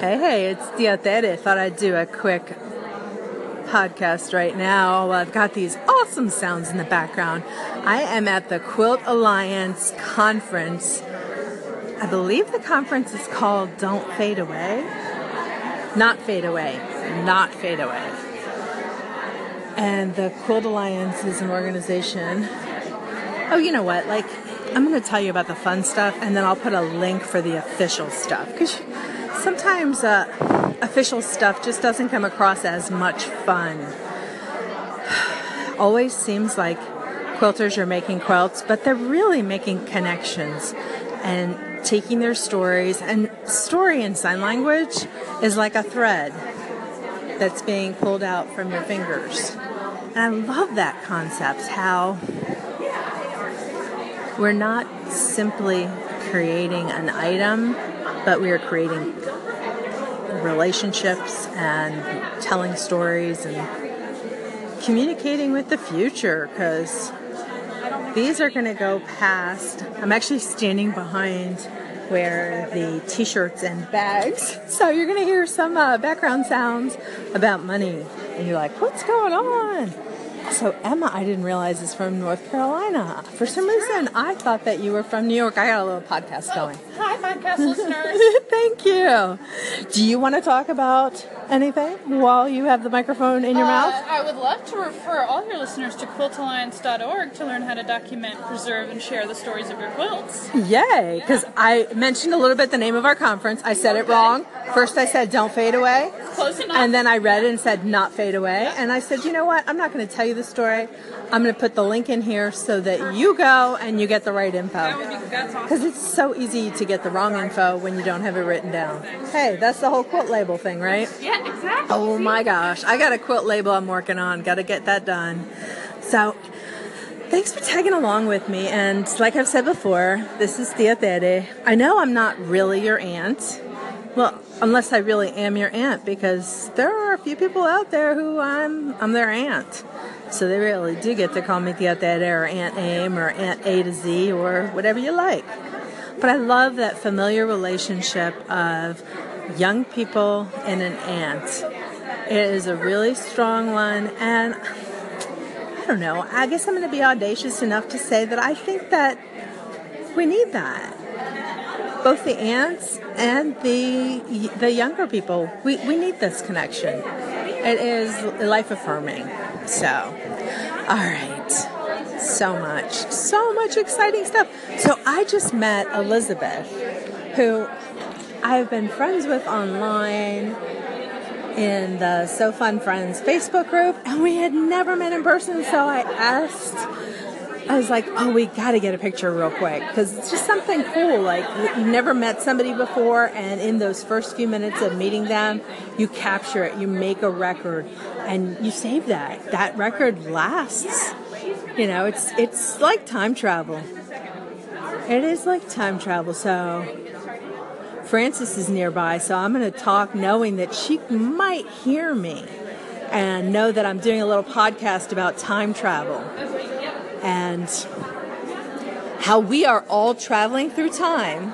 Hey, hey, it's Tia. Thought I'd do a quick podcast right now. I've got these awesome sounds in the background. I am at the Quilt Alliance conference. I believe the conference is called Don't Fade Away. Not Fade Away. Not Fade Away. And the Quilt Alliance is an organization. Oh, you know what? Like, I'm going to tell you about the fun stuff and then I'll put a link for the official stuff. Because sometimes uh, official stuff just doesn't come across as much fun. Always seems like quilters are making quilts, but they're really making connections and taking their stories. And story in sign language is like a thread that's being pulled out from your fingers. And I love that concept how we're not simply creating an item, but we are creating relationships and telling stories and communicating with the future because these are going to go past. I'm actually standing behind where the t shirts and bags, so you're going to hear some uh, background sounds about money. And you're like, what's going on? So Emma, I didn't realize is from North Carolina. For some reason, I thought that you were from New York. I got a little podcast going. Hi, podcast listeners. Thank you. Do you want to talk about anything while you have the microphone in your Uh, mouth? I would love to refer all your listeners to quiltalliance.org to learn how to document, preserve, and share the stories of your quilts. Yay! Because I mentioned a little bit the name of our conference. I said it wrong. First, I said "Don't fade away," Close enough. and then I read it and said "Not fade away." And I said, "You know what? I'm not going to tell you the story. I'm going to put the link in here so that you go and you get the right info." that would be that's awesome. Because it's so easy to get the wrong info when you don't have it written down. Hey, that's the whole quilt label thing, right? Yeah, exactly. Oh my gosh, I got a quilt label I'm working on. Got to get that done. So, thanks for tagging along with me. And like I've said before, this is Tia Tere. I know I'm not really your aunt. Well, unless I really am your aunt, because there are a few people out there who I'm I'm their aunt. So they really do get to call me Tia Tere or Aunt Aim or Aunt A to Z or whatever you like. But I love that familiar relationship of young people and an aunt. It is a really strong one, and I don't know. I guess I'm going to be audacious enough to say that I think that we need that. Both the aunts and the the younger people, we, we need this connection. It is life affirming. So, all right so much, so much exciting stuff. So I just met Elizabeth, who I've been friends with online in the So Fun Friends Facebook group, and we had never met in person. So I asked, I was like, "Oh, we got to get a picture real quick because it's just something cool. Like you've never met somebody before, and in those first few minutes of meeting them, you capture it, you make a record, and you save that. That record lasts." you know it's it's like time travel it is like time travel so frances is nearby so i'm going to talk knowing that she might hear me and know that i'm doing a little podcast about time travel and how we are all traveling through time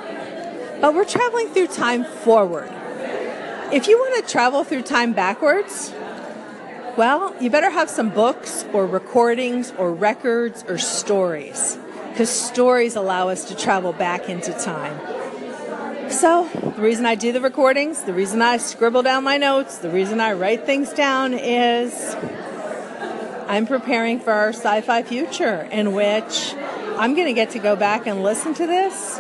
but we're traveling through time forward if you want to travel through time backwards well, you better have some books or recordings or records or stories because stories allow us to travel back into time. So, the reason I do the recordings, the reason I scribble down my notes, the reason I write things down is I'm preparing for our sci fi future in which I'm going to get to go back and listen to this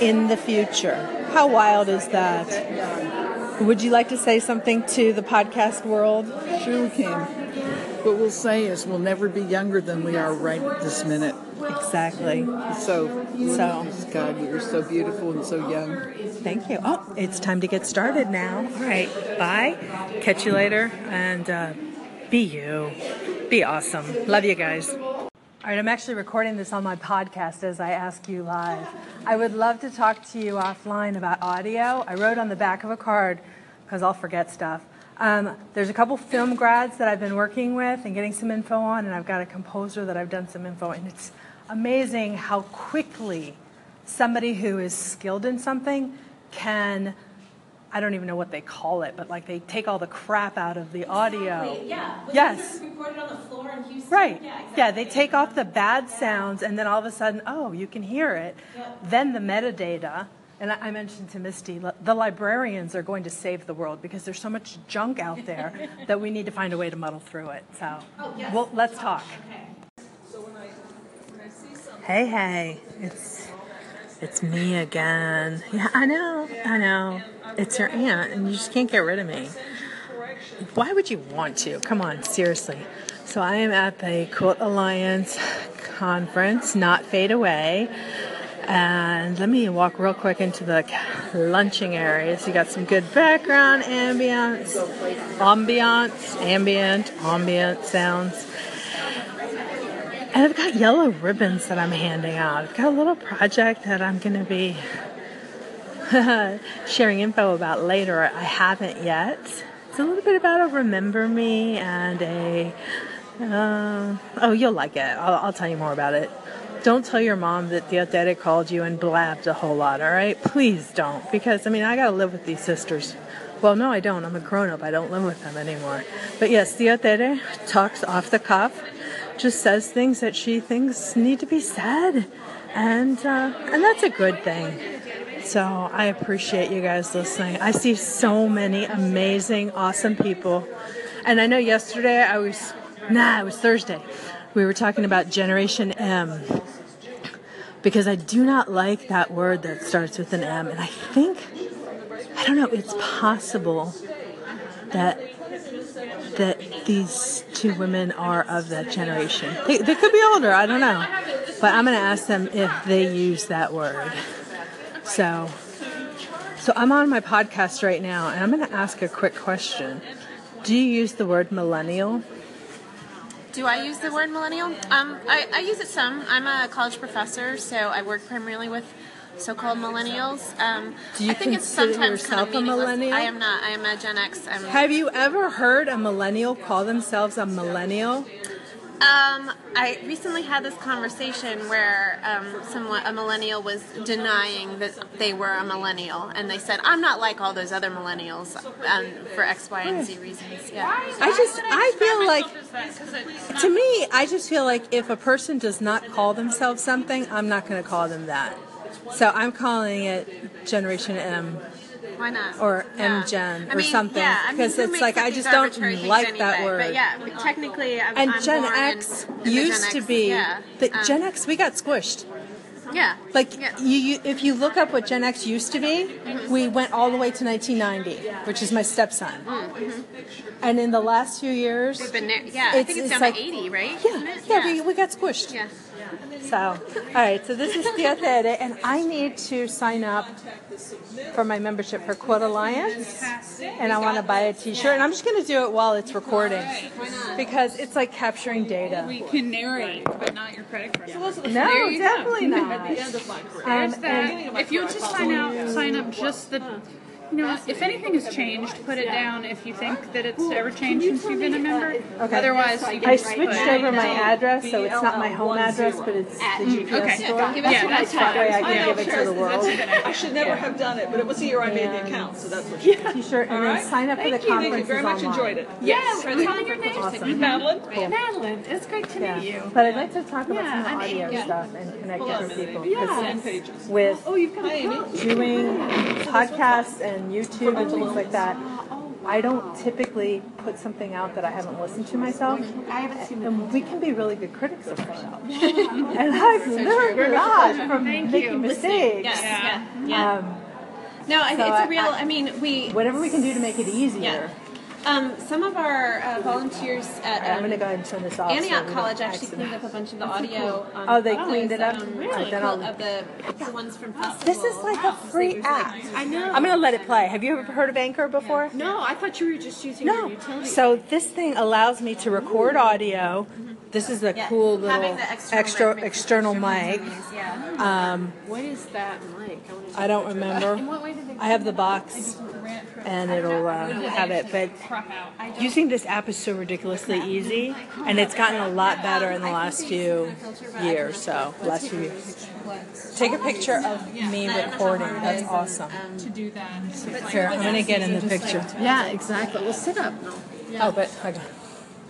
in the future. How wild is that? Would you like to say something to the podcast world? Sure we can. What we'll say is we'll never be younger than we are right this minute. Exactly. So, So. God, you're so beautiful and so young. Thank you. Oh, it's time to get started now. All right. Bye. Catch you later. And uh, be you. Be awesome. Love you guys. All right. I'm actually recording this on my podcast as I ask you live. I would love to talk to you offline about audio. I wrote on the back of a card because I'll forget stuff. Um, there's a couple film grads that I've been working with and getting some info on, and I've got a composer that I've done some info, and it's amazing how quickly somebody who is skilled in something can I don't even know what they call it, but like they take all the crap out of the audio. Yeah. Was Yes. recorded on the floor in Houston? Right. Yeah, exactly. Yeah, they take off the bad sounds and then all of a sudden, oh, you can hear it. Yep. Then the metadata. And I I mentioned to Misty, the librarians are going to save the world because there's so much junk out there that we need to find a way to muddle through it. So, Oh, yes. well, let's talk. Okay. So when I, when I Hey, hey, it's it's me again. Yeah, I know, I know. It's your aunt, and you just can't get rid of me. Why would you want to? Come on, seriously. So I am at the Quilt Alliance conference, not fade away. And let me walk real quick into the lunching area. So you got some good background ambience, ambiance, ambient, ambient sounds. And I've got yellow ribbons that I'm handing out. I've got a little project that I'm going to be sharing info about later. I haven't yet. It's a little bit about a remember me and a. Uh, oh, you'll like it. I'll, I'll tell you more about it. Don't tell your mom that the Theotetic called you and blabbed a whole lot, all right? Please don't. Because, I mean, I got to live with these sisters. Well, no, I don't. I'm a grown up. I don't live with them anymore. But yes, Tia Tere talks off the cuff, just says things that she thinks need to be said. And, uh, and that's a good thing. So I appreciate you guys listening. I see so many amazing, awesome people. And I know yesterday I was, nah, it was Thursday. We were talking about Generation M because I do not like that word that starts with an M. And I think, I don't know, it's possible that that these two women are of that generation. They, they could be older, I don't know. But I'm going to ask them if they use that word. So, so I'm on my podcast right now, and I'm going to ask a quick question. Do you use the word millennial? Do I use the word millennial? Um, I, I use it some. I'm a college professor, so I work primarily with so-called millennials. Um, Do you I think it's sometimes yourself a kind of meaningless. millennial? I am not. I am a Gen X. I'm, Have you ever heard a millennial call themselves a millennial? um, I recently had this conversation where um, someone, a millennial, was denying that they were a millennial, and they said, "I'm not like all those other millennials um, for X, Y, and Z reasons." Yeah. I just, I feel like, to me, I just feel like if a person does not call themselves something, I'm not going to call them that. So I'm calling it Generation M Why not? or Yeah. M Gen I or mean, something. yeah, I mean, because it's like I just don't like that word. But yeah, technically, I'm, And I'm Gen X in, in used Gen to be yeah. the Um, Gen X. We got squished. Yeah. Like yeah. you, you, if you look up what Gen X used to be, we went all the way to 1990, which is my stepson. And in the last few years, We've been there. Yeah, I think it's it's, down like- to 80, right? yeah, Isn't yeah, we, we got squished. yeah. So, all right, so this is Tia Tere, and I need to sign up for my membership for Quilt Alliance, and I want to buy a T-shirt, and I'm just going to do it while it's recording because it's like capturing data. We can narrate, but not your credit card. No, There you go. definitely not. There's that. If you'll just sign out, sign up just the. You know, if anything has changed, put it down if you think that it's ever changed since you've been a member. Okay. Otherwise, you can I just switched put- over my address, so it's not my home address, but it's the mm, GPS Okay. store. Yeah, that's That way I fine. can give it to the world. I should never have done it, but it was the year I made the account, so that's what you did. T-shirt, and then sign up for the Thank you, thank you conference. very much. Enjoyed it. Yeah, tell your name. Awesome. Madeline? Madeline, it's great to meet you. But I'd like to talk about some of the audio stuff and connect Hold on a different minute. people. Yeah. 'Cause Ten pages. With Oh, you've got Hi, doing podcasts and YouTube and things like that, I don't typically put something out that I haven't listened to myself. I haven't seen And we can be really good critics of ourselves. and I've learned a lot from making mistakes. Yeah. Yeah. Um, No, I, So it's a real. I- I, mean, we. whatever we can do to make it easier. Um, some of our uh, volunteers at I'm um, going to go ahead and turn this off. Antioch we don't College actually accident- cleaned up a bunch of the audio. On Oh, they cleaned it up? Um, Really? Then I'll- Of the, the ones from festivals. This is like a free app. I know. I'm going to let it play. Have you ever heard of Anchor before? No, I thought you were just using your No. utility. So this thing allows me to record audio. This is a Yeah. cool little Having the external extra mic external mic. Yeah. Um, What is that mic? I don't remember. What way did they? I have the box, and it'll uh, have it. But using this app is so ridiculously easy, and it's gotten a lot better in the last few years. So last few years. Take a picture of me recording. That's awesome. Um, to do that. Here, I'm gonna get in the picture. Yeah, exactly. Well, sit up. Oh, but hold on.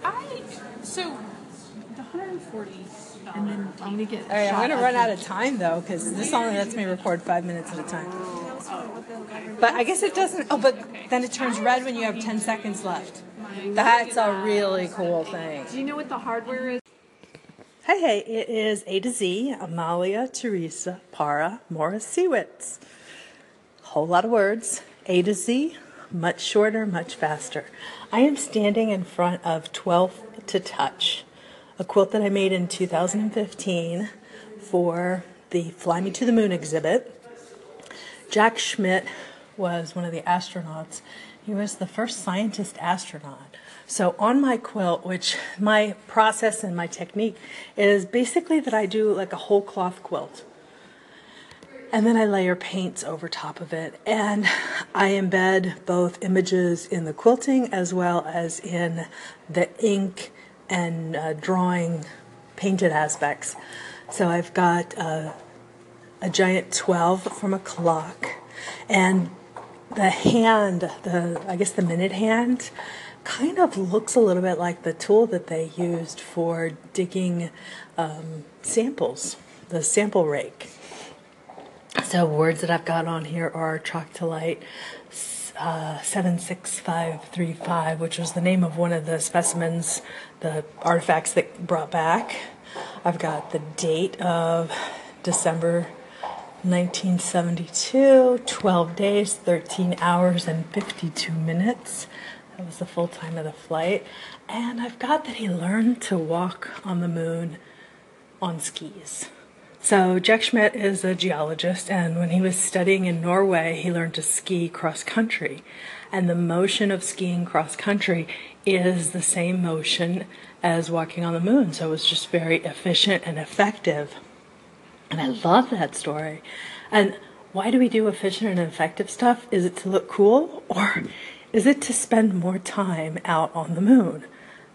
I so the 140. And then I'm gonna get. All right, I'm gonna run out of time though, because this only lets me record five minutes at a time. But I guess it doesn't. Oh, but then it turns red when you have 10 seconds left. That's a really cool thing. Do you know what the hardware is? Hey, hey, it is A to Z, Amalia Teresa Para Morris Seawitz. Whole lot of words. A to Z, much shorter, much faster. I am standing in front of 12 to Touch, a quilt that I made in 2015 for the Fly Me to the Moon exhibit. Jack Schmitt was one of the astronauts. He was the first scientist astronaut. So on my quilt, which my process and my technique is basically that I do like a whole cloth quilt. And then I layer paints over top of it. And I embed both images in the quilting as well as in the ink and uh, drawing painted aspects. So I've got uh, a giant 12 from a clock. And the hand the i guess the minute hand kind of looks a little bit like the tool that they used for digging um, samples the sample rake. So words that i've got on here are troctolite uh, 76535 which was the name of one of the specimens the artifacts that brought back. I've got the date of december 1972, 12 days, 13 hours, and 52 minutes. That was the full time of the flight. And I've got that he learned to walk on the moon on skis. So, Jack Schmitt is a geologist, and when he was studying in Norway, he learned to ski cross country. And the motion of skiing cross country is the same motion as walking on the moon. So, it was just very efficient and effective. And I love that story. And why do we do efficient and effective stuff? Is it to look cool or is it to spend more time out on the moon?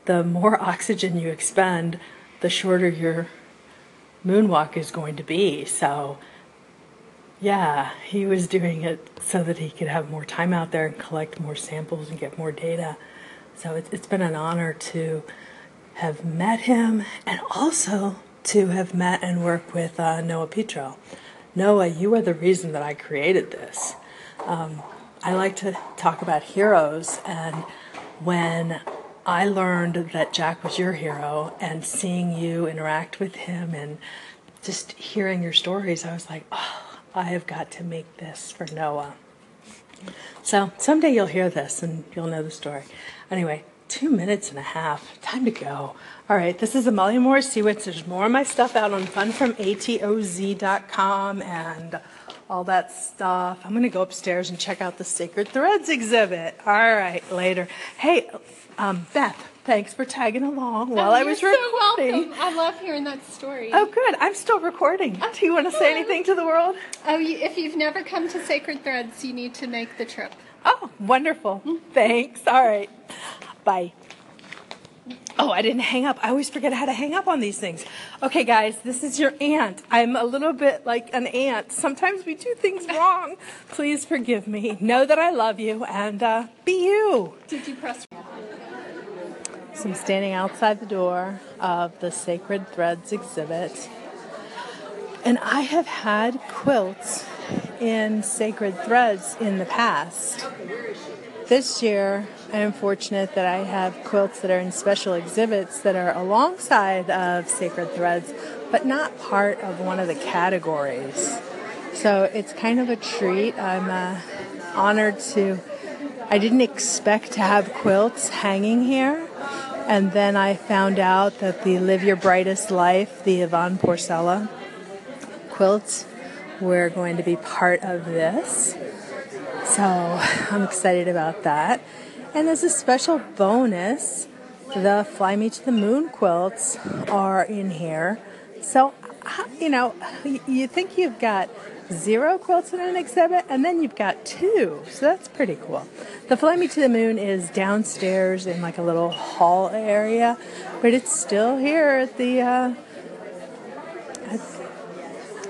The more oxygen you expend, the shorter your moonwalk is going to be. So, yeah, he was doing it so that he could have more time out there and collect more samples and get more data. So, it's, it's been an honor to have met him and also to have met and worked with uh, Noah Petro. Noah, you are the reason that I created this. Um, I like to talk about heroes, and when I learned that Jack was your hero and seeing you interact with him and just hearing your stories, I was like, oh, I have got to make this for Noah. So someday you'll hear this and you'll know the story. Anyway, two minutes and a half. Time to go. All right, this is Amalia Seawitz. There's more of my stuff out on funfromatoz.com and all that stuff. I'm going to go upstairs and check out the Sacred Threads exhibit. All right, later. Hey, um, Beth, thanks for tagging along while oh, I was you're recording. So welcome. I love hearing that story. Oh, good. I'm still recording. Do you want to say anything to the world? Oh, you, if you've never come to Sacred Threads, you need to make the trip. Oh, wonderful. Thanks. All right. Bye. Oh, I didn't hang up. I always forget how to hang up on these things. Okay, guys, this is your aunt. I'm a little bit like an aunt. Sometimes we do things wrong. Please forgive me. Know that I love you and uh, be you. Did you press? So I'm standing outside the door of the Sacred Threads exhibit. And I have had quilts in Sacred Threads in the past. This year, I am fortunate that I have quilts that are in special exhibits that are alongside of Sacred Threads, but not part of one of the categories. So it's kind of a treat. I'm uh, honored to. I didn't expect to have quilts hanging here, and then I found out that the Live Your Brightest Life, the Yvonne Porcella quilts, were going to be part of this. So I'm excited about that. And as a special bonus, the Fly Me to the Moon quilts are in here. So, you know, you think you've got zero quilts in an exhibit, and then you've got two. So that's pretty cool. The Fly Me to the Moon is downstairs in like a little hall area, but it's still here at the uh,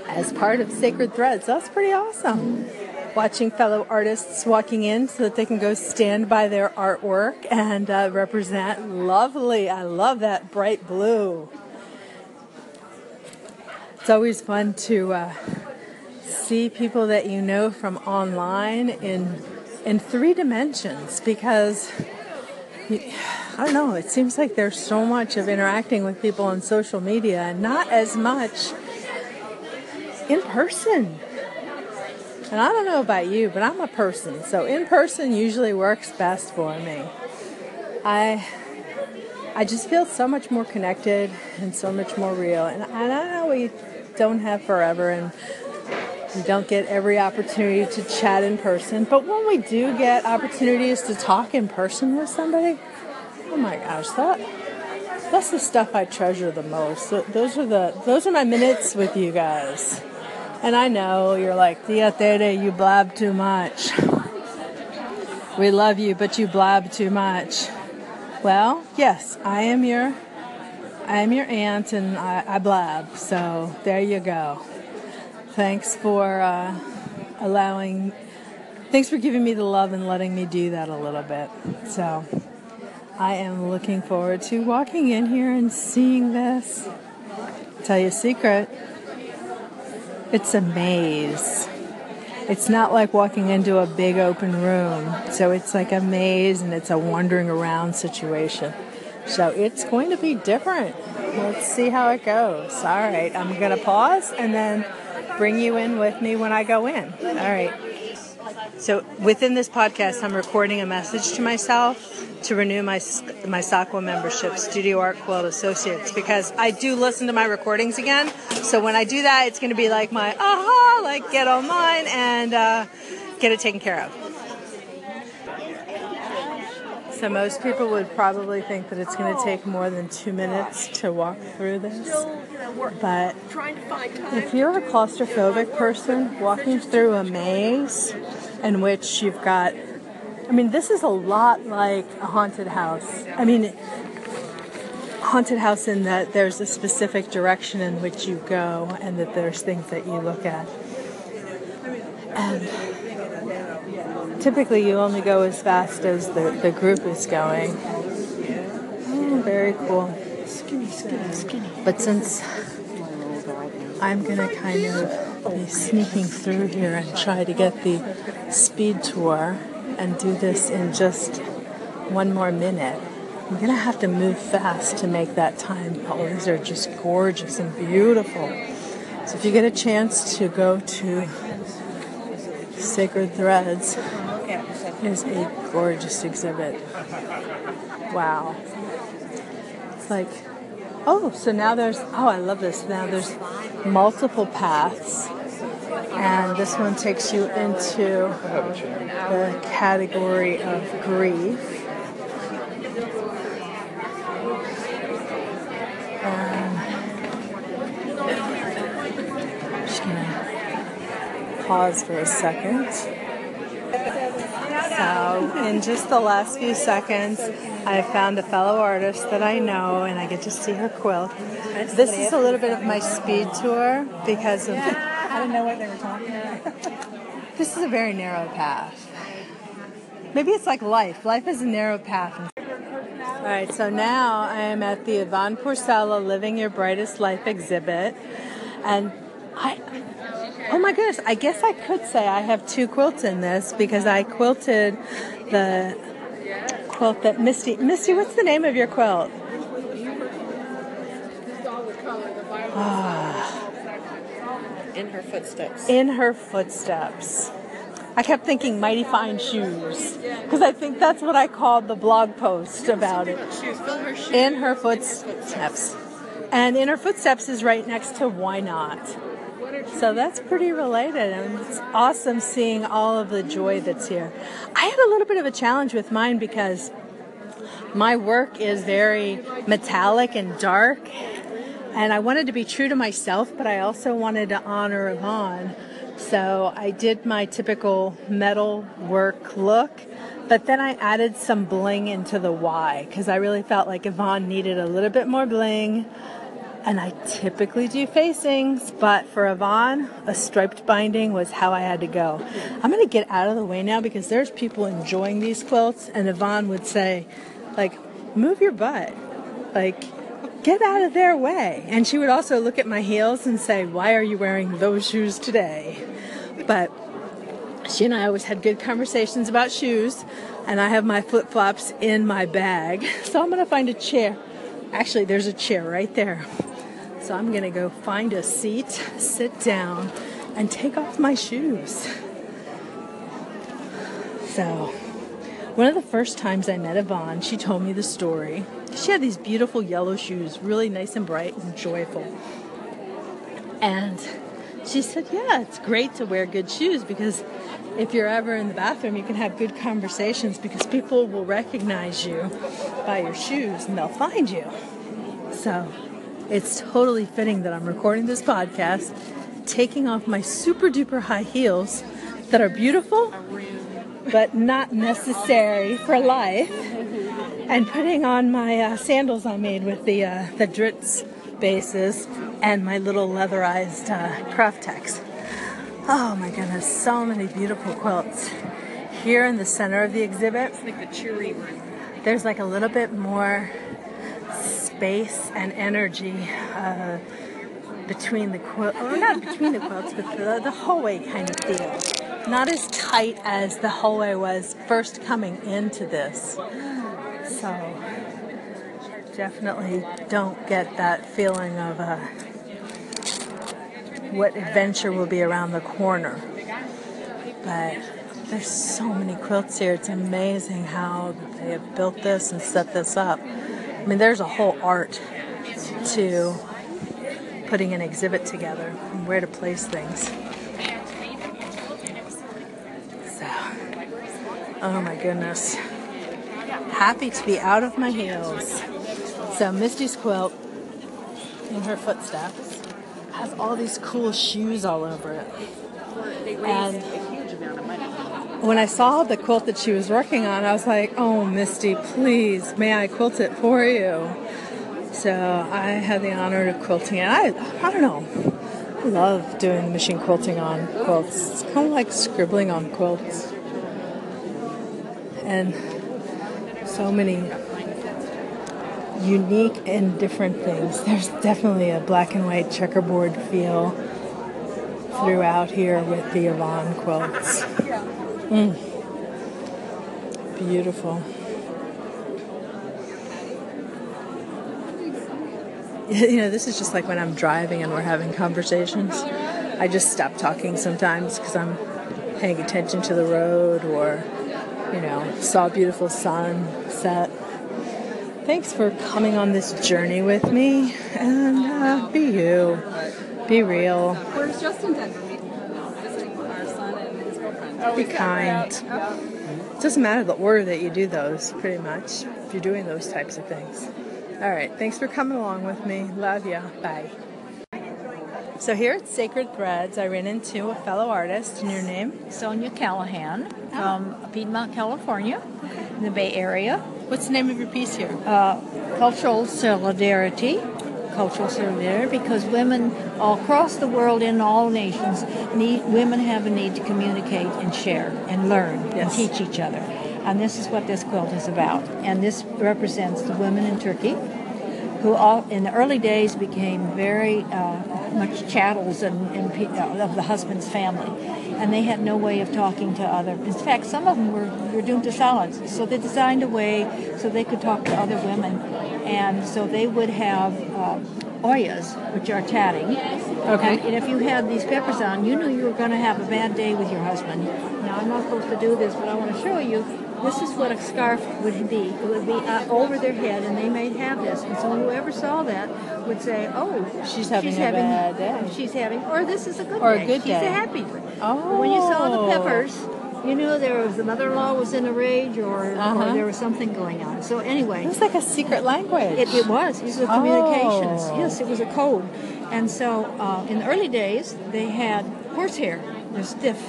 as part of Sacred Threads. That's pretty awesome. Watching fellow artists walking in so that they can go stand by their artwork and uh, represent. Lovely. I love that bright blue. It's always fun to uh, see people that you know from online in in three dimensions because I don't know, it seems like there's so much of interacting with people on social media and not as much in person. And I don't know about you, but I'm a person, so in person usually works best for me. I I just feel so much more connected and so much more real. And, I know we don't have forever and we don't get every opportunity to chat in person, but when we do get opportunities to talk in person with somebody, oh my gosh, that that's the stuff I treasure the most. Those are the those are my minutes with you guys. And I know you're like, Tia Tere, you blab too much. We love you, but you blab too much. Well, yes, I am your I am your aunt and I, I blab. So there you go. Thanks for uh, allowing thanks for giving me the love and letting me do that a little bit. So I am looking forward to walking in here and seeing this. Tell you a secret. It's a maze. It's not like walking into a big open room. So it's like a maze and it's a wandering around situation. So it's going to be different. Let's see how it goes. All right, I'm going to pause and then bring you in with me when I go in. All right. So within this podcast, I'm recording a message to myself to renew my my SAQA membership, Studio Art Quilt Associates, because I do listen to my recordings again. So when I do that, it's going to be like my aha, like get online and uh, get it taken care of. So most people would probably think that it's going to take more than two minutes to walk through this. But if you're a claustrophobic person walking through a maze in which you've got I mean, this is a lot like a haunted house. I mean, haunted house in that there's a specific direction in which you go and that there's things that you look at. And typically you only go as fast as the, the group is going. Oh, very cool. Skinny, skinny, Skinny. But since I'm going to kind of be sneaking through here and try to get the speed tour and do this in just one more minute. I'm gonna have to move fast to make that time. These are just gorgeous and beautiful. So if you get a chance to go to Sacred Threads, is a gorgeous exhibit. Wow. It's like, oh, so now there's, oh, I love this. Now there's multiple paths and this one takes you into the category of grief. Um, just gonna pause for a second. So, in just the last few seconds, I found a fellow artist that I know, and I get to see her quilt. This is a little bit of my speed tour because of. I didn't know what they were talking about. this is a very narrow path. Maybe it's like life. Life is a narrow path. All right, so now I am at the Yvonne Porcella Living Your Brightest Life exhibit. And I, oh my goodness, I guess I could say I have two quilts in this because I quilted the quilt that Misty, Misty, what's the name of your quilt? In her footsteps. In her footsteps. I kept thinking mighty fine shoes because I think that's what I called the blog post about it. In her footsteps. And in her footsteps is right next to why not. So that's pretty related, and it's awesome seeing all of the joy that's here. I had a little bit of a challenge with mine because my work is very metallic and dark, and I wanted to be true to myself, but I also wanted to honor Yvonne. So I did my typical metal work look, but then I added some bling into the Y because I really felt like Yvonne needed a little bit more bling And I typically do facings, but for Yvonne, a striped binding was how I had to go. I'm going to get out of the way now because there's people enjoying these quilts, and Yvonne would say, like, move your butt. Like, get out of their way. And she would also look at my heels and say, why are you wearing those shoes today? But she and I always had good conversations about shoes, and I have my flip flops in my bag. So I'm going to find a chair. Actually, there's a chair right there. So I'm going to go find a seat, sit down, and take off my shoes. So, one of the first times I met Yvonne, she told me the story. She had these beautiful yellow shoes, really nice and bright and joyful. And she said, Yeah, it's great to wear good shoes because if you're ever in the bathroom, you can have good conversations because people will recognize you by your shoes and they'll find you. So it's totally fitting that I'm recording this podcast, taking off my super duper high heels that are beautiful but not necessary for life, and putting on my uh, sandals I made with the uh, the Dritz bases and my little leatherized uh, craft tex. Oh my goodness, so many beautiful quilts. Here in the center of the exhibit, Like the cheery room. there's like a little bit more space and energy uh, between the quilts, or not between the quilts, but the, the hallway kind of feel. Not as tight as the hallway was first coming into this. So definitely don't get that feeling of uh, what adventure will be around the corner. But there's so many quilts here. It's amazing how they have built this and set this up. I mean, there's a whole art to putting an exhibit together and where to place things. So, oh my goodness. Happy to be out of my heels. So, Misty's quilt in her footsteps has all these cool shoes all over it. And when I saw the quilt that she was working on, I was like, oh, Misty, please, may I quilt it for you? So I had the honor of quilting it. I, I don't know. I love doing machine quilting on quilts. It's kind of like scribbling on quilts. And so many unique and different things. There's definitely a black and white checkerboard feel throughout here with the Yvonne quilts. Mm. Beautiful. You know, this is just like when I'm driving and we're having conversations. I just stop talking sometimes because I'm paying attention to the road or, you know, saw a beautiful sunset. Thanks for coming on this journey with me and uh, be you. Be real. Where's Justin Denver? Visiting our son and his girlfriend. Be kind. It doesn't matter the order that you do those, pretty much, if you're doing those types of things. All right, thanks for coming along with me. Love ya. Bye. So here at Sacred Threads, I ran into a fellow artist. And your name? Sonia Callahan from Piedmont, California, in the Bay Area. What's the name of your piece here? Uh, cultural solidarity. Cultural solidarity because women all across the world in all nations need women have a need to communicate and share and learn Yes. and teach each other. And this is what this quilt is about. And this represents the women in Turkey who all in the early days became very uh, much chattels and, and uh, of the husband's family, and they had no way of talking to other. In fact, some of them were, were doomed to silence. So they designed a way so they could talk to other women, and so they would have. Uh, Oyas, which are tatting. Okay. And, and if you had these peppers on, you knew you were going to have a bad day with your husband. Now, I'm not supposed to do this, but I want to show you this is what a scarf would be. It would be uh, over their head, and they may have this. And so whoever saw that would say, "Oh, She's having a bad day." She's having, or this is a good Or a day. good She's day. a happy day." Oh. When you saw the peppers, you knew there was the mother-in-law was in a rage, or, Uh-huh. or there was something going on. So anyway, It was like a secret language. it, it was. Were Oh. communications. Yes, it was a code. And so uh, in the early days, they had horsehair. They're stiff.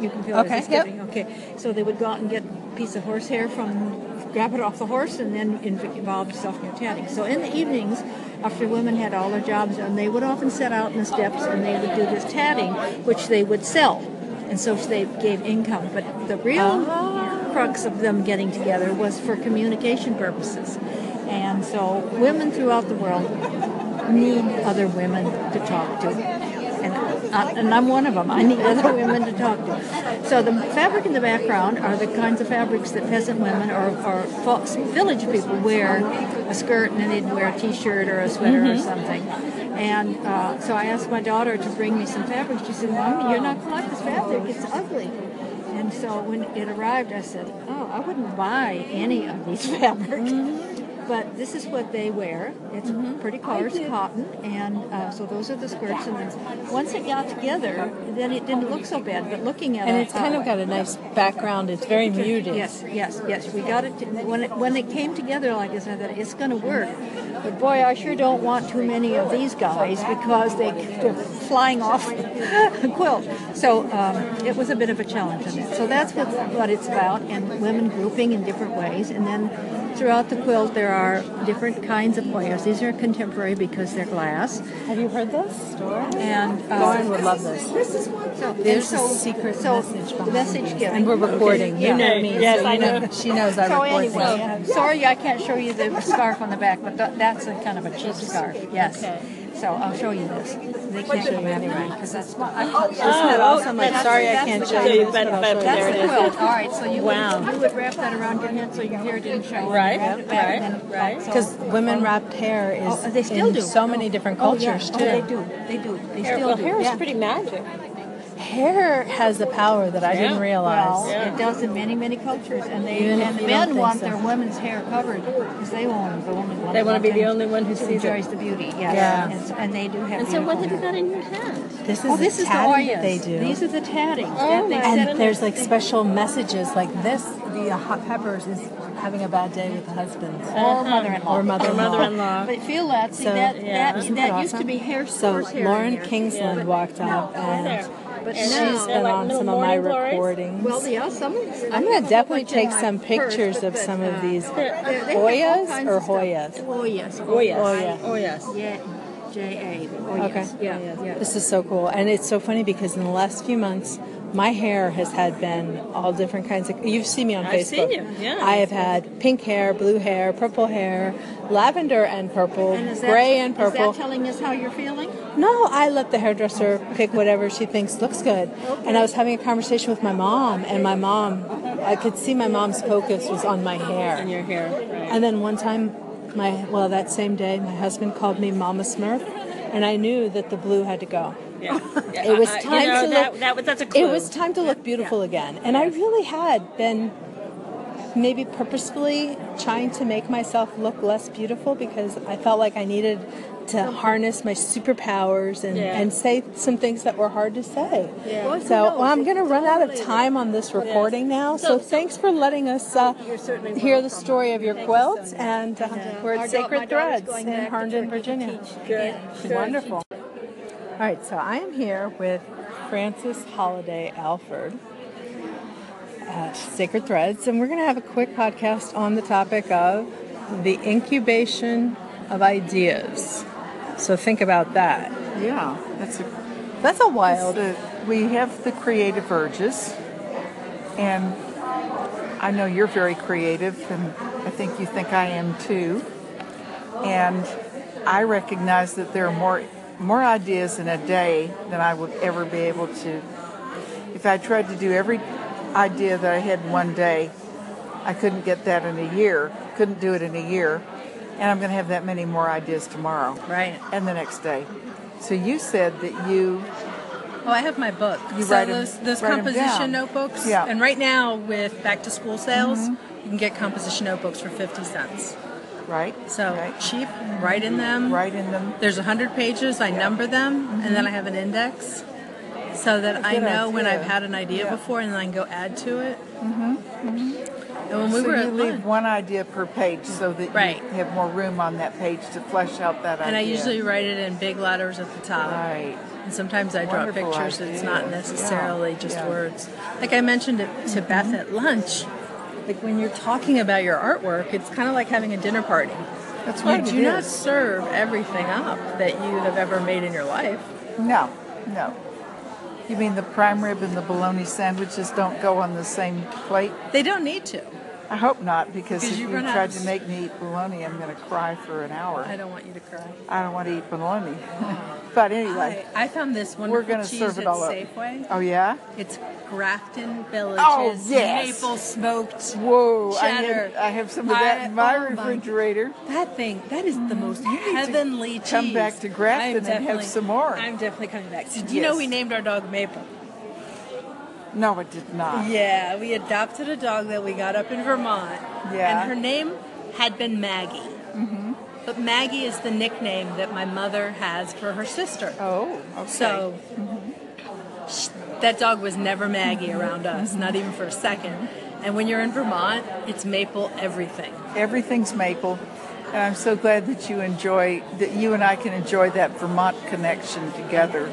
You can feel Okay. Yep. Okay. So they would go out and get a piece of horsehair from grab it off the horse and then involve yourself in your tatting. So in the evenings, after women had all their jobs done, they would often set out in the steps and they would do this tatting, which they would sell. And so they gave income. But the real ah. crux of them getting together was for communication purposes. And so women throughout the world need other women to talk to. And, uh, and I'm one of them. I need other women to talk to. So the fabric in the background are the kinds of fabrics that peasant women or, or village people wear a skirt and then they'd wear a t-shirt or a sweater or something. And uh, so I asked my daughter to bring me some fabric. She said, Mommy, you're not going to like this fabric. It's ugly. And so when it arrived, I said, Oh, I wouldn't buy any of these fabrics. But this is what they wear. It's pretty coarse cotton, and uh, so those are the skirts. And then once it got together, then it didn't look so bad. But looking at it. And it's kind of got a nice background. It's very muted. Yes, yes, yes. We got it to, when it when it came together like this. I thought it's going to work. But boy, I sure don't want too many of these guys because they they're flying off the quilt. So um, it was a bit of a challenge on it. So that's what what it's about, and women grouping in different ways, and then. Throughout the quilt, there are different kinds of Hoyas. These are contemporary because they're glass. Have you heard this story? And uh, Lauren would love this. So, There's and a so, secret so message the behind message this. giving. And we're recording. Okay, You know me. Yes, so I know. know. She knows I So record anyway, things. sorry I can't show you the scarf on the back, but th- that's a kind of a cheap scarf. Yes. So I'll show you this. They can't show you anyway because oh, oh, that's not. I, Isn't that awesome? Like, sorry I can't show you this, but I'll show you. That's the quilt. All right, so you Wow. would, you would wrap that around your head so your hair didn't show. Right, Wrap right, and right. so- Because women wrapped hair is Oh, they still in do. so many different Oh, yeah. Oh, cultures Oh, too. they do. They do. They still well, do. hair is yeah. pretty magic. Hair has a power that I didn't realize. Well, realize. it does in many, many cultures, and they Even and the men want so. their women's hair covered because they want the woman. They wanna be the only one who sees it. the beauty. Yes. Yeah. and, so- and they do have. And so, what have you got in your hand? This is Oh, the this is the tatting that they do. These are the tattings. Oh, that they my and in there's there. like special messages like this. The uh, hot peppers is having a bad day with the husband or mother-in-law. or mother-in-law. mother-in-law. But feel that. See So- that Yeah. that, Isn't that that used to be hair So stores hair Lauren in there. Kingsland walked up and But she's now, been like on some of my glories? recordings. well, yeah, some of these. I'm gonna definitely take some pictures of some of these Hoyas or Hoyas. Hoyas. Oh yes. Oh, yeah. Oh yes. Yeah, J A. Oh Okay. yes. Yeah, yeah. This is so cool, and it's so funny because in the last few months, my hair has had been all different kinds of. You've seen me on I've Facebook. seen you, yeah. I have had pink hair, blue hair, purple hair, lavender and purple, And is that, gray and purple. Is that telling us how you're feeling? No, I let the hairdresser pick whatever she thinks looks good. And I was having a conversation with my mom, and my mom, I could see my mom's focus was on my hair. In your hair. Right. And then one time, my well, that same day, my husband called me Mama Smurf, and I knew that the blue had to go. Yeah. It was Uh, you time know, to that, look. That, that's a clue. It was time to look beautiful again, and I really had been maybe purposefully trying to make myself look less beautiful because I felt like I needed to harness my superpowers and, Yeah. and say some things that were hard to say. Yeah. Well, So well, I'm going to run out of time on this recording now. So, thanks for letting us uh, hear the story of your Thank quilt. so and uh, we're at da- Sacred Threads in Herndon, Virginia. Good. Good. Wonderful. All right, so I am here with Frances Holliday Alford at Sacred Threads, and we're going to have a quick podcast on the topic of the incubation of ideas. So think about that. Yeah, that's a That's a wild. the, we have the creative urges, and I know you're very creative, and I think you think I am too. And I recognize that there are more more ideas in a day than I would ever be able to. If I tried to do every idea that I had in one day, I couldn't get that in a year. Couldn't do it in a year, and I'm going to have that many more ideas tomorrow Right. and the next day. So you said that you Oh, I have my book. You so write those those write composition notebooks. Yeah. And right now with back to school sales, mm-hmm. you can get composition notebooks for fifty cents. right? So right. cheap. Write in them. write in them. There's a hundred pages. I number them, and then I mm-hmm. have an index, so that I know when. I've had an idea Yeah. before, and then I can go add to it. Mm-hmm. mm-hmm. And when we so were you leave one idea per page so that Right. you have more room on that page to flesh out that idea. and. I usually write it in big letters at the top. right. And sometimes I draw Wonderful pictures. It's not necessarily Yeah, just yeah. words. Like I mentioned it to Beth at lunch. like when you're talking about your artwork, it's kind of like having a dinner party. That's right. You do not serve everything up that you have ever made in your life. No, no. You mean the prime rib and the bologna sandwiches don't go on the same plate? They don't need to. I hope not, because if you you tried to make me eat bologna, I'm going to cry for an hour. I don't want you to cry. I don't want to eat bologna. but anyway, I, I found this one. we're going to cheese serve it at all up. Oh yeah? It's Grafton Village's Oh, yes. maple smoked Whoa! I cheddar. have, I have some of that in my oh refrigerator. That thing, that is the most heavenly cheese. come back to Grafton and have some more. I'm definitely coming back. So do you know we named our dog Maple? No, it did not. Yeah, we adopted a dog that we got up in Vermont. Yeah. And her name had been Maggie. Mm-hmm. But Maggie is the nickname that my mother has for her sister. Oh, okay. So sh- that dog was never Maggie around us, not even for a second. And when you're in Vermont, it's Maple everything. everything's maple. And I'm so glad that you enjoy that you and I can enjoy that Vermont connection together.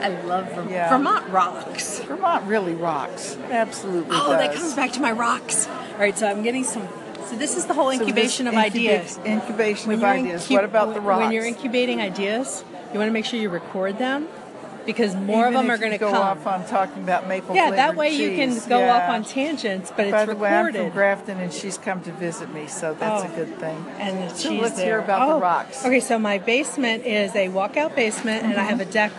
I love Vermont. Yeah. Vermont rocks. Vermont really rocks. Absolutely Oh, does. that comes back to my rocks. All right, so I'm getting some. So this is the whole So incubation of ideas. Incubation of ideas. incu- what about the rocks? When you're incubating ideas, you want to make sure you record them because more Even of them are going to go come. off on talking about maple trees. yeah, that way you can cheese. go off on tangents, but it's recorded. By the way, I'm from. Grafton, and she's come to visit me, so that's Oh. a good thing. and the So cheese let's there. hear about the Oh, rocks. Okay, so my basement is a walkout basement, and I have a deck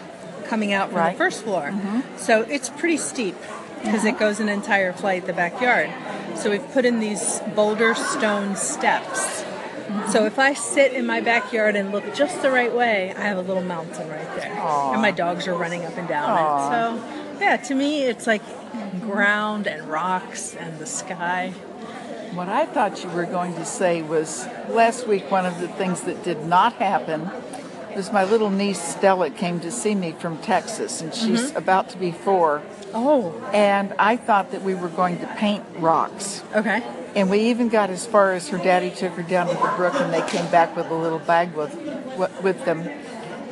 coming out from Right. the first floor. Mm-hmm. So it's pretty steep because it goes an entire flight the backyard. So we've put in these boulder stone steps. Mm-hmm. So if I sit in my backyard and look just the right way, I have a little mountain right there, and my dogs are running up and down it. So yeah, to me, it's like ground and rocks and the sky. What I thought you were going to say was last week, one of the things that did not happen was my little niece Stella came to see me from Texas, and she's Mm-hmm. about to be four. Oh, And I thought that we were going to paint rocks. okay. And we even got as far as her daddy took her down to the brook, and they came back with a little bag with with them.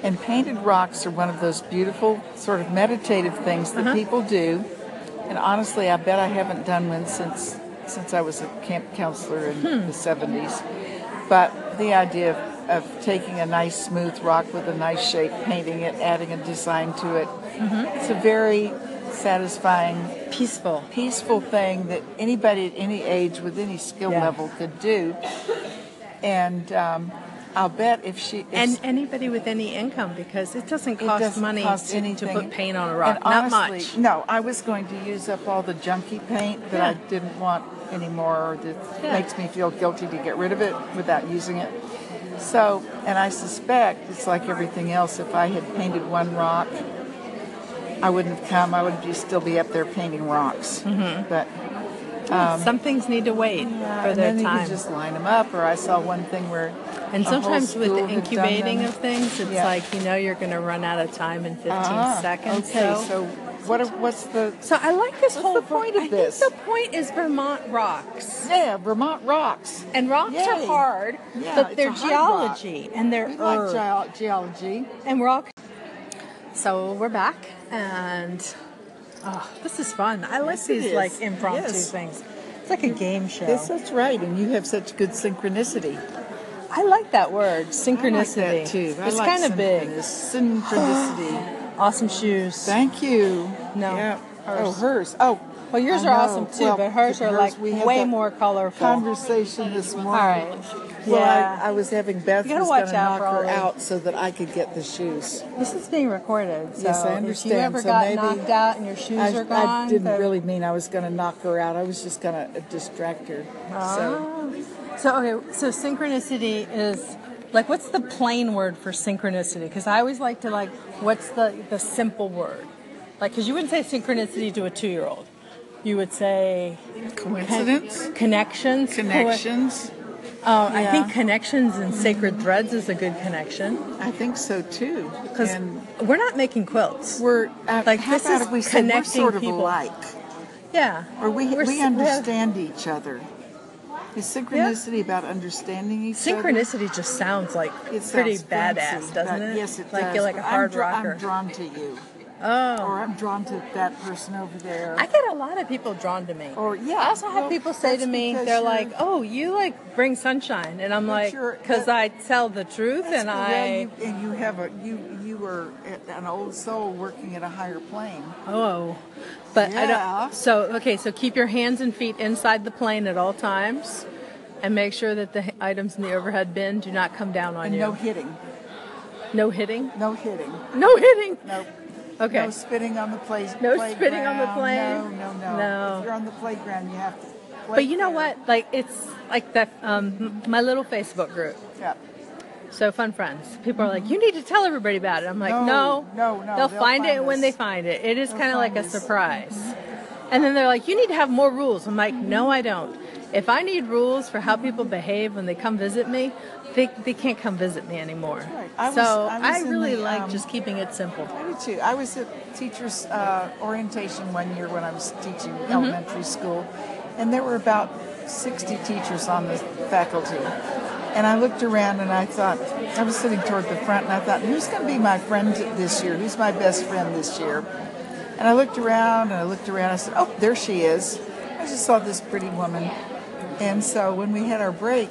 And painted rocks are one of those beautiful, sort of meditative things that people do. And honestly, I bet I haven't done one since since I was a camp counselor in the '70s. But the idea of, of taking a nice smooth rock with a nice shape, painting it, adding a design to it, it's a very satisfying Peaceful. peaceful thing that anybody at any age with any skill Yeah. level could do. And um, I'll bet if she if And anybody with any income because it doesn't it cost doesn't money cost to, to put paint on a rock. And Not honestly, much. No, I was going to use up all the junky paint that I didn't want anymore, or that Yeah. makes me feel guilty to get rid of it without using it. So, and I suspect it's like everything else. If I had painted one rock, I wouldn't have come. I would just still be up there painting rocks. Mm-hmm. But Some things need to wait for and their then you time. can just line them up. Or I saw one thing where and sometimes with the incubating of things, it's Yeah. like you know you're going to run out of time in 15 Ah, seconds. Okay, so. so what? Are, what's the? So I like this whole point of I this? think the point is Vermont rocks. Yeah, Vermont rocks. And rocks are hard, Yeah, but they're geology and they're We like ge- geology. and rock. So we're back, and oh, this is fun. I like Yes, these like impromptu Yes. things. It's like a game show. Yes, that's right. And you have such good synchronicity. I like that word, I like synchronicity. that too. I it's like kind of big. Synchronicity. Awesome shoes. Thank you. No, Yeah. Oh, hers. Oh, hers. Oh. Well, yours I are know. awesome too, Well, but hers are like we way more colorful. Conversation this morning. All right. Well, Yeah. I, I was having Beth You was going to out knock for her all out so that I could get the shoes. This is being recorded. So Yes, I If you understand. ever So got maybe- knocked out and your shoes I, are gone, I didn't then- really mean I was going to knock her out. I was just going to distract her. So ah. So okay, so synchronicity is like what's the plain word for synchronicity? Because I always like to like what's the the simple word? Like because you wouldn't say synchronicity to a two year old. You would say coincidence, connections. connections. Uh, I think connections and sacred threads is a good connection I think so too. because we're not making quilts. we're uh, Like, how this about is if we say we're connecting sort of people. alike, Yeah, or we We're we understand each other. Is synchronicity about understanding each other? Synchronicity just sounds like It pretty sounds fancy, badass, doesn't it? Yes, it like does. you're like a hard I'm dra- rocker. I'm drawn to you. Oh. Or I'm drawn to that person over there. I get a lot of people drawn to me. Or yeah. I also have well, people say to me, they're like, "Oh, you like bring sunshine," and I'm like, "Cause I tell the truth, and. I." Yeah, you, and you have a you you were an old soul working at a higher plane. Oh, but I don't. So okay, so keep your hands and feet inside the plane at all times, and make sure that the items in the overhead bin do not come down on And you. no hitting. No hitting. No hitting. No hitting. Nope. Okay. No spitting on the place. No playground. spitting on the plane? No, no, no. No. If you're on the playground, you have to. But you know what? Like it's like that. Um, my little Facebook group. Yeah. So fun friends. People are like, you need to tell everybody about it. I'm like, No, no, no, no, They'll, they'll find, it find when they find it. It is kind of like a find us. surprise. And then they're like, you need to have more rules. I'm like, no, I don't. If I need rules for how people behave when they come visit me, they, they can't come visit me anymore. Right. I was- so I was in really the, like um, just keeping it simple. I do too. I was at teachers' uh, orientation one year when I was teaching Mm-hmm. elementary school, and there were about 60 teachers on the faculty. And I looked around and I thought, I was sitting toward the front and I thought, who's going to be my friend this year? Who's my best friend this year? And I looked around and I looked around. I said, oh, there she is. I just saw this pretty woman. And so when we had our break,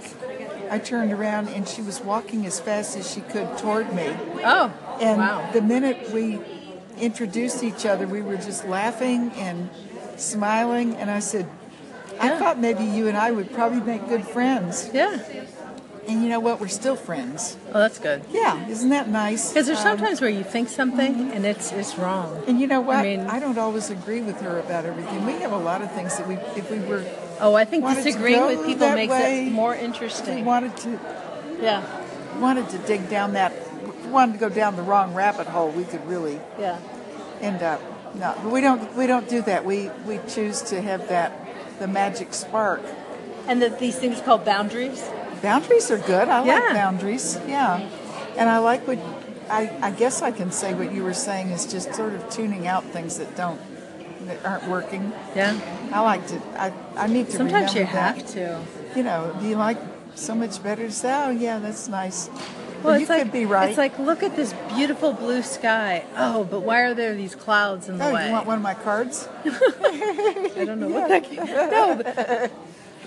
I turned around and she was walking as fast as she could toward me. Oh, And wow. the minute we introduced each other, we were just laughing and smiling. And I said, I thought maybe you and I would probably make good friends. Yeah. And you know what? We're still friends. Oh, that's good. Yeah, isn't that nice? Because there's Um, sometimes where you think something and it's it's wrong. and you know what? I mean, I, don't always agree with her about everything. We have a lot of things that we, if we were, Oh, I think disagreeing with people makes way, it more interesting. wanted to, Yeah. wanted to dig down that, wanted to go down the wrong rabbit hole, we could really Yeah. end up. No, but we don't. We don't do that. We we choose to have that the magic spark. And that these things called boundaries. Boundaries are good. I Yeah. like boundaries. Yeah, and I like what I. I guess I can say what you were saying is just sort of tuning out things that don't that aren't working. Yeah. I like to. I I need to. Sometimes you that. have to. You know, do you like so much better to say? Oh yeah, that's nice. Well, you it's like could be right. it's like look at this beautiful blue sky. Oh, but why are there these clouds in the oh, way? you want one of my cards? I don't know what that. No, but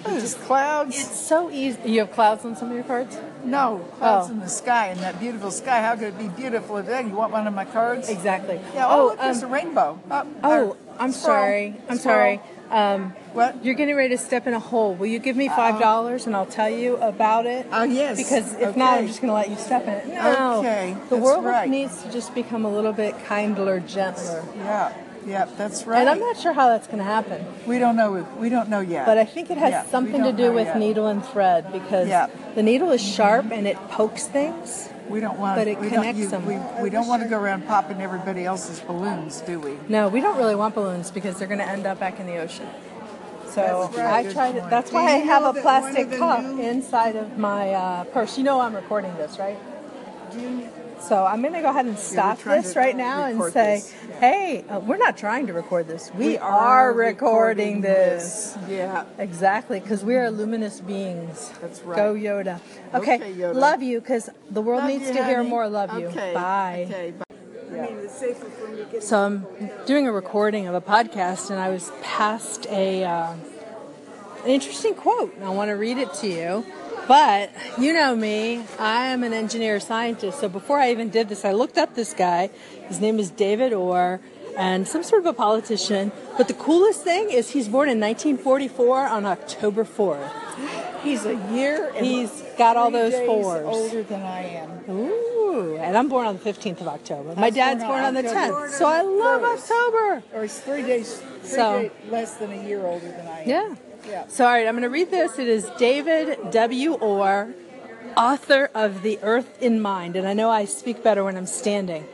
just clouds. it's so easy. You have clouds on some of your cards. No, clouds Oh. in the sky and that beautiful sky. How could it be beautiful if that? You want one of my cards? Exactly. Yeah. Oh, Oh, look, there's um, a rainbow. Oh, Oh, uh, I'm squirrel, sorry. I'm squirrel. sorry. Um, What? you're getting ready to step in a hole. Will you give me five dollars and I'll tell you about it? Oh, yes. Because if not, I'm just going to let you step in it. No. Okay, The that's world right. needs to just become a little bit kindler, gentler. Yeah, yeah, that's right. And I'm not sure how that's going to happen. we don't know. We don't know yet. But I think it has Yeah, we something to do with yet. needle and thread because Yeah. the needle is sharp and it pokes things. We don't want. but it we connects don't, them. We, we don't want to go around popping everybody else's balloons, do we? No, we don't really want balloons because they're going to end up back in the ocean. So That's right. I try to. That's why I have a plastic cup new- inside of my uh, purse. You know I'm recording this, right? So I'm going to go ahead and stop trying this right now and say, this. "Hey, uh, we're not trying to record this. We, are, recording, this." Yeah. Exactly, because we are luminous beings. That's right. Go Yoda. Okay, Okay, Yoda. love you because the world Love needs you, to hear more love you. Okay. Bye. Okay. Bye. So I'm doing a recording of a podcast, and I was passed a uh, an interesting quote. and I want to read it to you. But you know me, I am an engineer scientist. So before I even did this, I looked up this guy. His name is David Orr, and some sort of a politician. But the coolest thing is he's born in 1944 on October 4th. He's a year. He's got all those fours. older than I am. Ooh, and I'm born on the 15th of October. My dad's born born on on the October 10th. So I love first. October. Or he's three days, three So- days less than a year older than I am. Yeah. So, all right, I'm going to read this. It is David W. Orr, author of The Earth in Mind. And I know I speak better when I'm standing.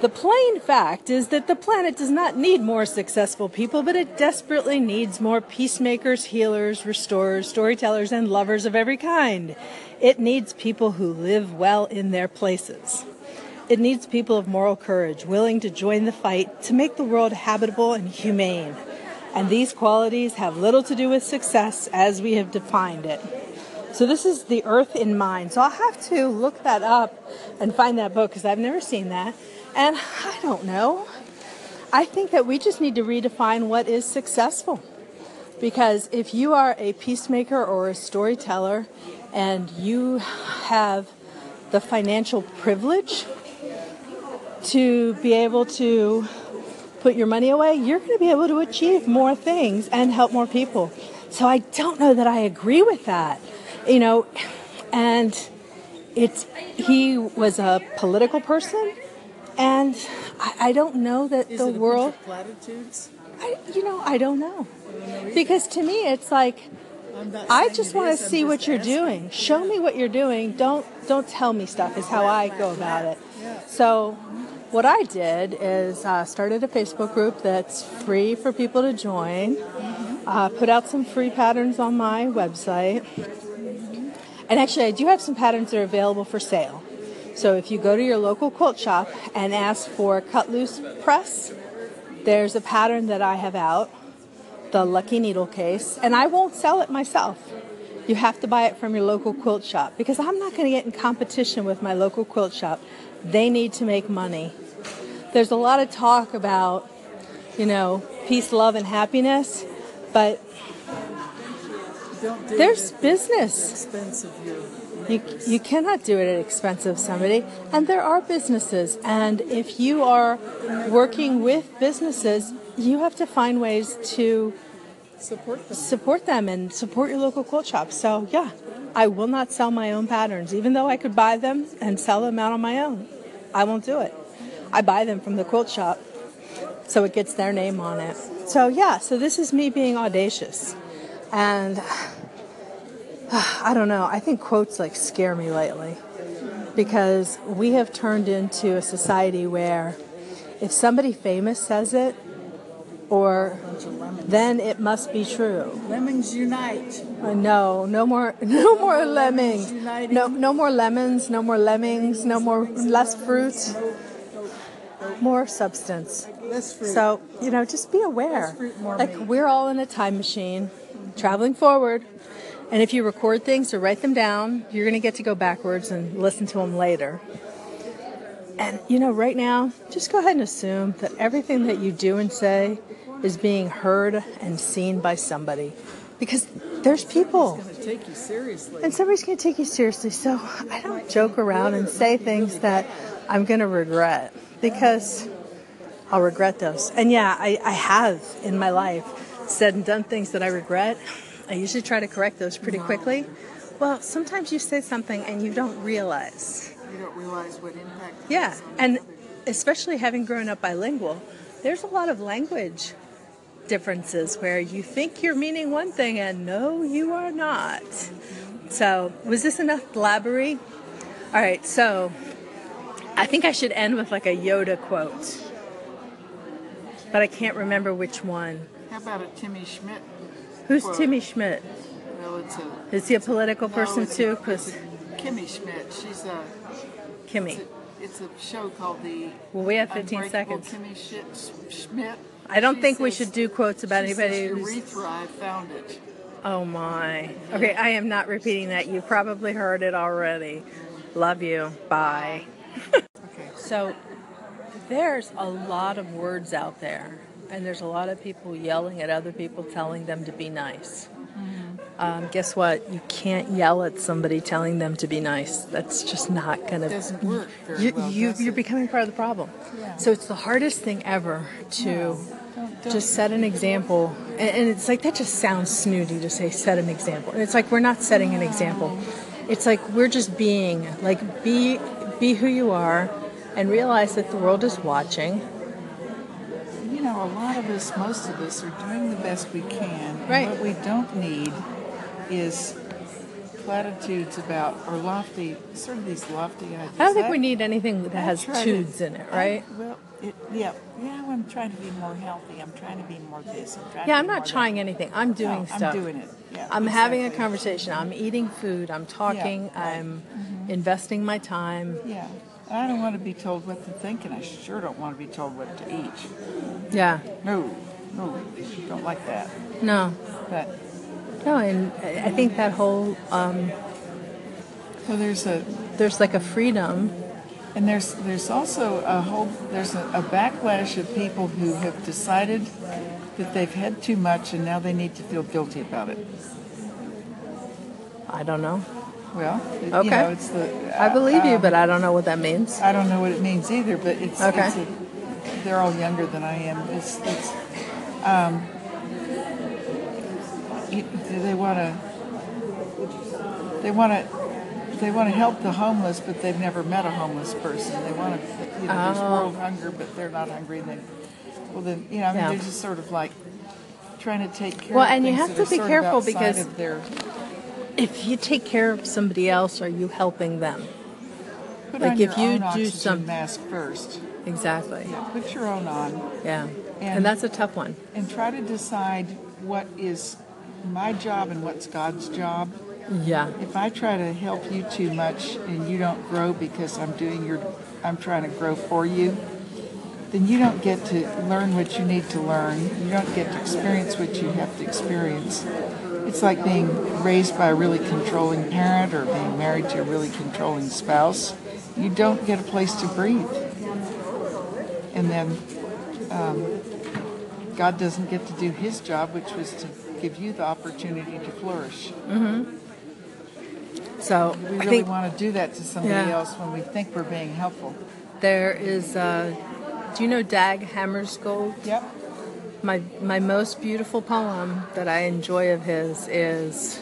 The plain fact is that the planet does not need more successful people, but it desperately needs more peacemakers, healers, restorers, storytellers, and lovers of every kind. It needs people who live well in their places. It needs people of moral courage, willing to join the fight to make the world habitable and humane. And these qualities have little to do with success as we have defined it. So this is the Earth in Mind. So I'll have to look that up and find that book because I've never seen that. And I don't know. I think that we just need to redefine what is successful. Because if you are a peacemaker or a storyteller and you have the financial privilege to be able to put your money away, you're going to be able to achieve more things and help more people. So I don't know that I agree with that. You know, and it's he was a political person and I, I don't know that Is the world platitudes? I, you know, I don't know. Because to me, it's like I just want to I'm see what you're asking. doing. Show me what you're doing. Don't don't tell me stuff. Is how I go about it. So, what I did is uh, started a Facebook group that's free for people to join. Uh, put out some free patterns on my website, and actually, I do have some patterns that are available for sale. So if you go to your local quilt shop and ask for cut loose press, there's a pattern that I have out, the Lucky Needle case, and I won't sell it myself. You have to buy it from your local quilt shop because I'm not going to get in competition with my local quilt shop. They need to make money. There's a lot of talk about, you know, peace, love, and happiness, but there's business. the expense of your You, you cannot do it at expense of somebody. And there are businesses. And if you are working with businesses, you have to find ways to support them. support them and support your local quilt shop. So, yeah, I will not sell my own patterns, even though I could buy them and sell them out on my own. I won't do it. I buy them from the quilt shop so it gets their name on it. So, yeah, so this is me being audacious. And I don't know, I think quotes like scare me lately because we have turned into a society where if somebody famous says it, or then it must be true. Lemons unite. Uh, no, no more, no more lemmings. No, no more lemons. No more lemmings. No more less fruit. More substance. Less fruit. So you know, just be aware. Fruit, like meat. we're all in a time machine, traveling forward. And if you record things or write them down, you're going to get to go backwards and listen to them later. And you know, right now, just go ahead and assume that everything that you do and say is being heard and seen by somebody. Because there's people. take you seriously. And somebody's going to take you seriously. So I don't joke around and say things that I'm going to regret because I'll regret those. And yeah, I, I have in my life said and done things that I regret. I usually try to correct those pretty quickly. Well, sometimes you say something and you don't realize. You don't realize what impact. Yeah, and especially having grown up bilingual, there's a lot of language differences where you think you're meaning one thing and no, you are not. So, was this enough blabbery? All right, so I think I should end with like a Yoda quote, but I can't remember which one. How about a Timmy Schmidt? Who's quote? Timmy Schmidt? Well, it's a. Is he a political no, person it's a- too? it's Because a Kimmy Schmidt. She's a. Kimmy. It's a show called the. Well, we have 15 seconds. Kimmy Schmidt. I don't She think we should do quotes about anybody says. Urethra, I found it. Oh my. Okay, I am not repeating that. You probably heard it already. Love you. Bye. Okay. So there's a lot of words out there, and there's a lot of people yelling at other people, telling them to be nice. Um, guess what? You can't yell at somebody telling them to be nice. That's just not going to. doesn't work you, well, you, you're it? becoming part of the problem. Yeah. So it's the hardest thing ever to Don't- don't- just set an example. And, and it's like that just sounds snooty to say set an example. And it's like we're not setting an example. It's like we're just being like be be who you are and realize that the world is watching. You know, a lot of us, most of us, are doing the best we can. Right. What we don't need is platitudes about or lofty, sort of these lofty ideas. I don't think we need anything that I has try to- tudes in it, I- right? well, it, yeah, yeah. I'm trying to be more healthy. I'm trying to be more this. I'm Yeah, I'm not trying that. anything. I'm doing No, stuff. I'm doing it. Yeah, I'm having a conversation. I'm eating food. I'm talking. right. Mm-hmm. I'm investing my time. Yeah. I don't want to be told what to think, and I sure don't want to be told what to eat. Yeah. No, no, don't like that. No. But No, and I think that whole um, well, there's a there's like a freedom And there's there's also a whole there's a, a backlash of people who have decided that they've had too much and now they need to feel guilty about it. I don't know. Well, it- Okay. you know, it's the. I believe you, um, but I don't know what that means. I don't know what it means either, but it's, Okay. it's a, they're all younger than I am. It's, it's um, they want to they want to they want to help the homeless, but they've never met a homeless person. They want to, you know, there's Oh. world hunger, but they're not hungry. And they, well, then you know, I mean, Yeah. they're just sort of like trying to take care Well, and you have to be careful because- their If you take care of somebody else, are you helping them? Like if you do some- mask first. Exactly. Yeah, put your own on. Yeah. And- And that's a tough one. and try to decide what is my job and what's God's job. Yeah. If I try to help you too much and you don't grow because I'm doing your I'm trying to grow for you, then you don't get to learn what you need to learn. You don't get to experience what you have to experience. It's like being raised by a really controlling parent or being married to a really controlling spouse. You don't get a place to breathe. And then um, God doesn't get to do his job, which was to give you the opportunity to flourish. So We really think want to do that to somebody Yeah. else when we think we're being helpful. there is. Uh, do you know Dag Hammarskjöld? Yep. My my most beautiful poem that I enjoy of his is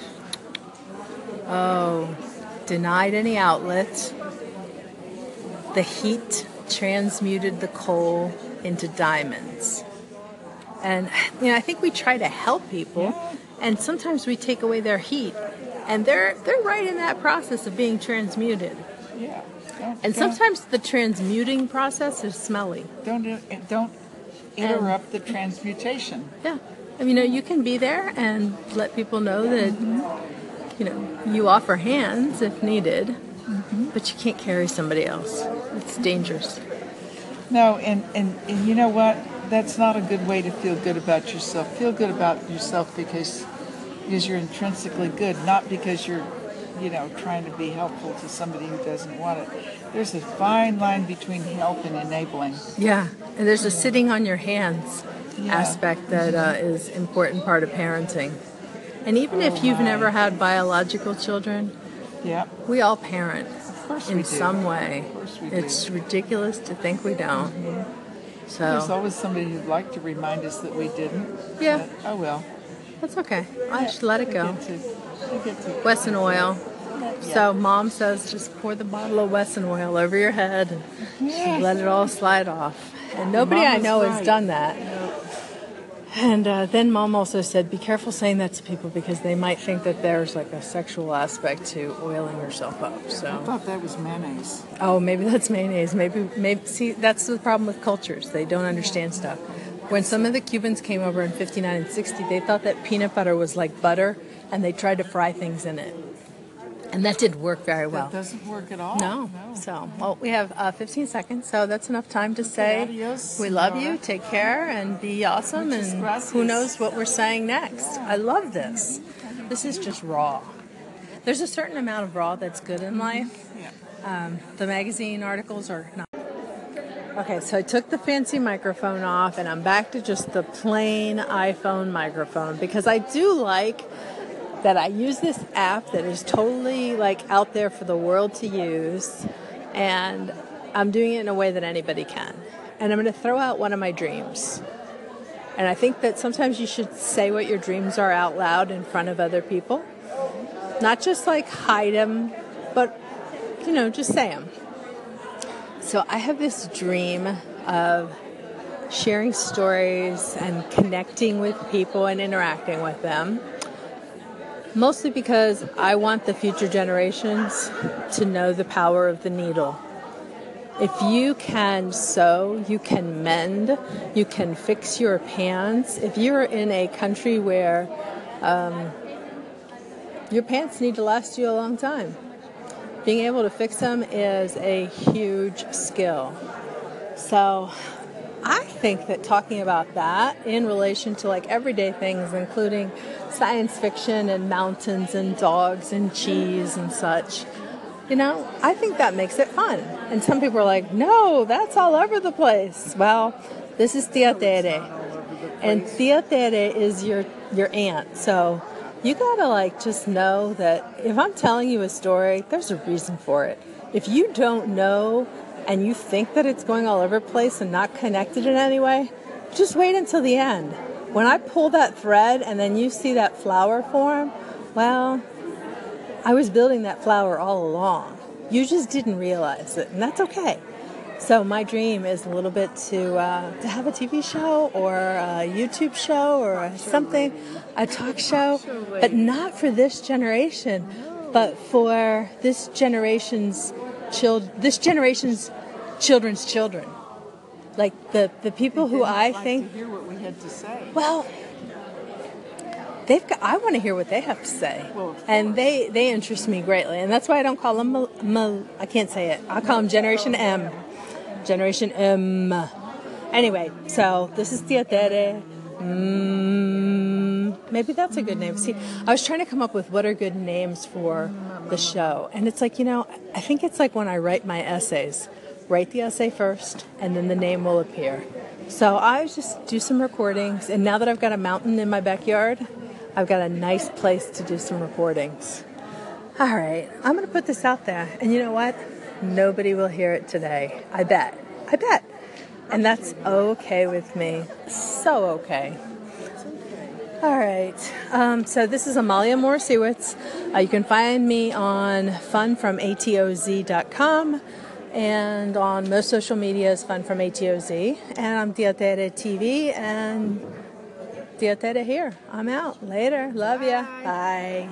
oh, denied any outlet. The heat transmuted the coal into diamonds. And you know, I think we try to help people, and sometimes we take away their heat, and they're they're right in that process of being transmuted. Yeah. And sometimes the transmuting process is smelly. don't don't interrupt the transmutation. Yeah. I mean, you know, you can be there and let people know that, you know, you offer hands if needed, mm-hmm. but you can't carry somebody else. It's dangerous. No, and, and, and you know what? That's not a good way to feel good about yourself. Feel good about yourself because because you're intrinsically good, not because you're, you know, trying to be helpful to somebody who doesn't want it. There's a fine line between help and enabling. Yeah. And there's a sitting on your hands Yeah. aspect that uh, is important part of parenting. And even if you've my. never had biological children, Yeah. we all parent course in some way. Of course we do. It's ridiculous to think we don't. There's So there's always somebody who'd like to remind us that we didn't. Yeah. oh well. that's okay. I just let it go. get to, we get to Wesson oil. So mom says just pour the bottle of Wesson oil over your head and Yeah. let it all slide off. And nobody I know has done that. And uh, then mom also said, be careful saying that to people because they might think that there's like a sexual aspect to oiling yourself up. So I thought that was mayonnaise. oh, maybe that's mayonnaise. Maybe, maybe. See, that's the problem with cultures. They don't understand stuff. When some of the Cubans came over in 59 and 60, they thought that peanut butter was like butter and they tried to fry things in it. And that didn't work very well. That doesn't work at all. No. So, well, we have uh, 15 seconds, so that's enough time to say adios, we love Nora. you, take care, and be awesome. Muchas and gracias. who knows what we're saying next? I love this. This is just raw. There's a certain amount of raw that's good in life. Yeah. Um, the magazine articles are not. Okay, so I took the fancy microphone off and I'm back to just the plain iPhone microphone because I do like that I use this app that is totally like out there for the world to use and I'm doing it in a way that anybody can. And I'm going to throw out one of my dreams. And I think that sometimes you should say what your dreams are out loud in front of other people. Not just like hide them, but you know, just say them. So I have this dream of sharing stories and connecting with people and interacting with them. Mostly because I want the future generations to know the power of the needle. If you can sew, you can mend, you can fix your pants. If you're in a country where um, your pants need to last you a long time, being able to fix them is a huge skill. So I think that talking about that in relation to like everyday things, including science fiction and mountains and dogs and cheese and such, You know, I think that makes it fun. And some people are like, no, that's all over the place. Well, this is Tia Tere. And Tia Tere is your, your aunt. So you gotta like just know that if I'm telling you a story, there's a reason for it. If you don't know and you think that it's going all over place and not connected in any way, just wait until the end. When I pull that thread and then you see that flower form, well, I was building that flower all along. You just didn't realize it, and that's okay. So my dream is a little bit to uh, to have a TV show or a YouTube show or a something, a talk show, but not for this generation, but for this generation's child, this generation's children's children, like the the people who I like think. to hear what we had to say. Well, they've got, I want to hear what they have to say, Well, and they they interest me greatly, and that's why I don't call them. Mil, mil, I can't say it. I call them Generation M, Generation M. Anyway, so this is Tia Tere. Mm, maybe that's a good name. See, I was trying to come up with what are good names for the show, and it's like you know, I think it's like when I write my essays. Write the essay first, and then the name will appear. So I just do some recordings, and now that I've got a mountain in my backyard, I've got a nice place to do some recordings. All right, I'm going to put this out there, and you know what? Nobody will hear it today. I bet. I bet. And that's okay with me. So okay. All right. Um, so this is Amalia Morisiewicz. Uh, you can find me on funfromatoz.com and on most social media is Fun from ATOZ. And I'm Tia Tere TV and Tia Tere here. I'm out. Later. Love ya. Bye.